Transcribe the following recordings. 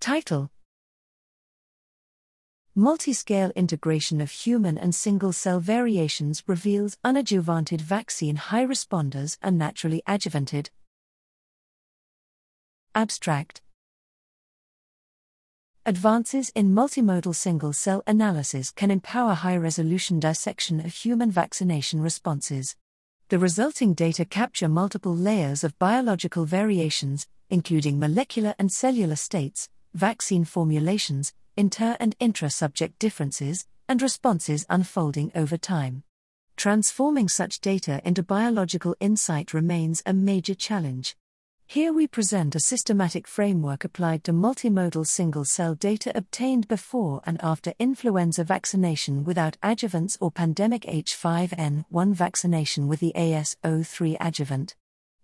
Title Multiscale integration of human and single cell variations reveals unadjuvanted vaccine high responders are naturally adjuvanted. Abstract Advances in multimodal single cell analysis can empower high resolution dissection of human vaccination responses. The resulting data capture multiple layers of biological variations, including molecular and cellular states, vaccine formulations, inter and intra subject differences, and responses unfolding over time. Transforming such data into biological insight remains a major challenge. Here we present a systematic framework applied to multimodal single cell data obtained before and after influenza vaccination without adjuvants or pandemic H5N1 vaccination with the AS03 adjuvant.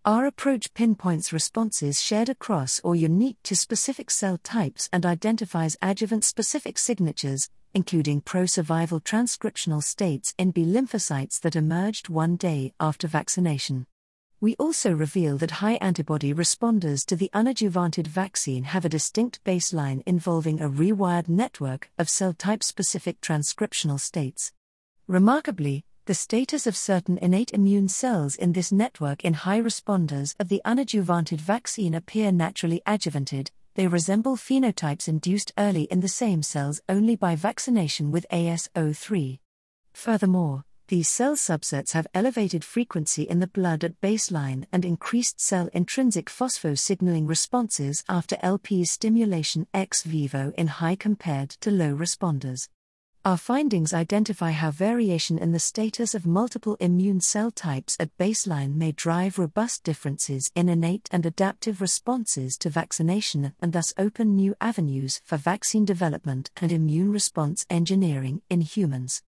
Our approach pinpoints responses shared across or unique to specific cell types and identifies adjuvant specific signatures, including pro survival transcriptional states in B lymphocytes that emerged one day after vaccination. We also reveal that high antibody responders to the unadjuvanted vaccine have a distinct baseline involving a rewired network of cell type specific transcriptional states. Remarkably, the status of certain innate immune cells in this network in high responders of the unadjuvanted vaccine appear naturally adjuvanted, they resemble phenotypes induced early in the same cells only by vaccination with AS03. Furthermore, these cell subsets have elevated frequency in the blood at baseline and increased cell intrinsic phosphosignaling responses after LPS stimulation ex vivo in high compared to low responders. Our findings identify how variation in the status of multiple immune cell types at baseline may drive robust differences in innate and adaptive responses to vaccination and thus open new avenues for vaccine development and immune response engineering in humans.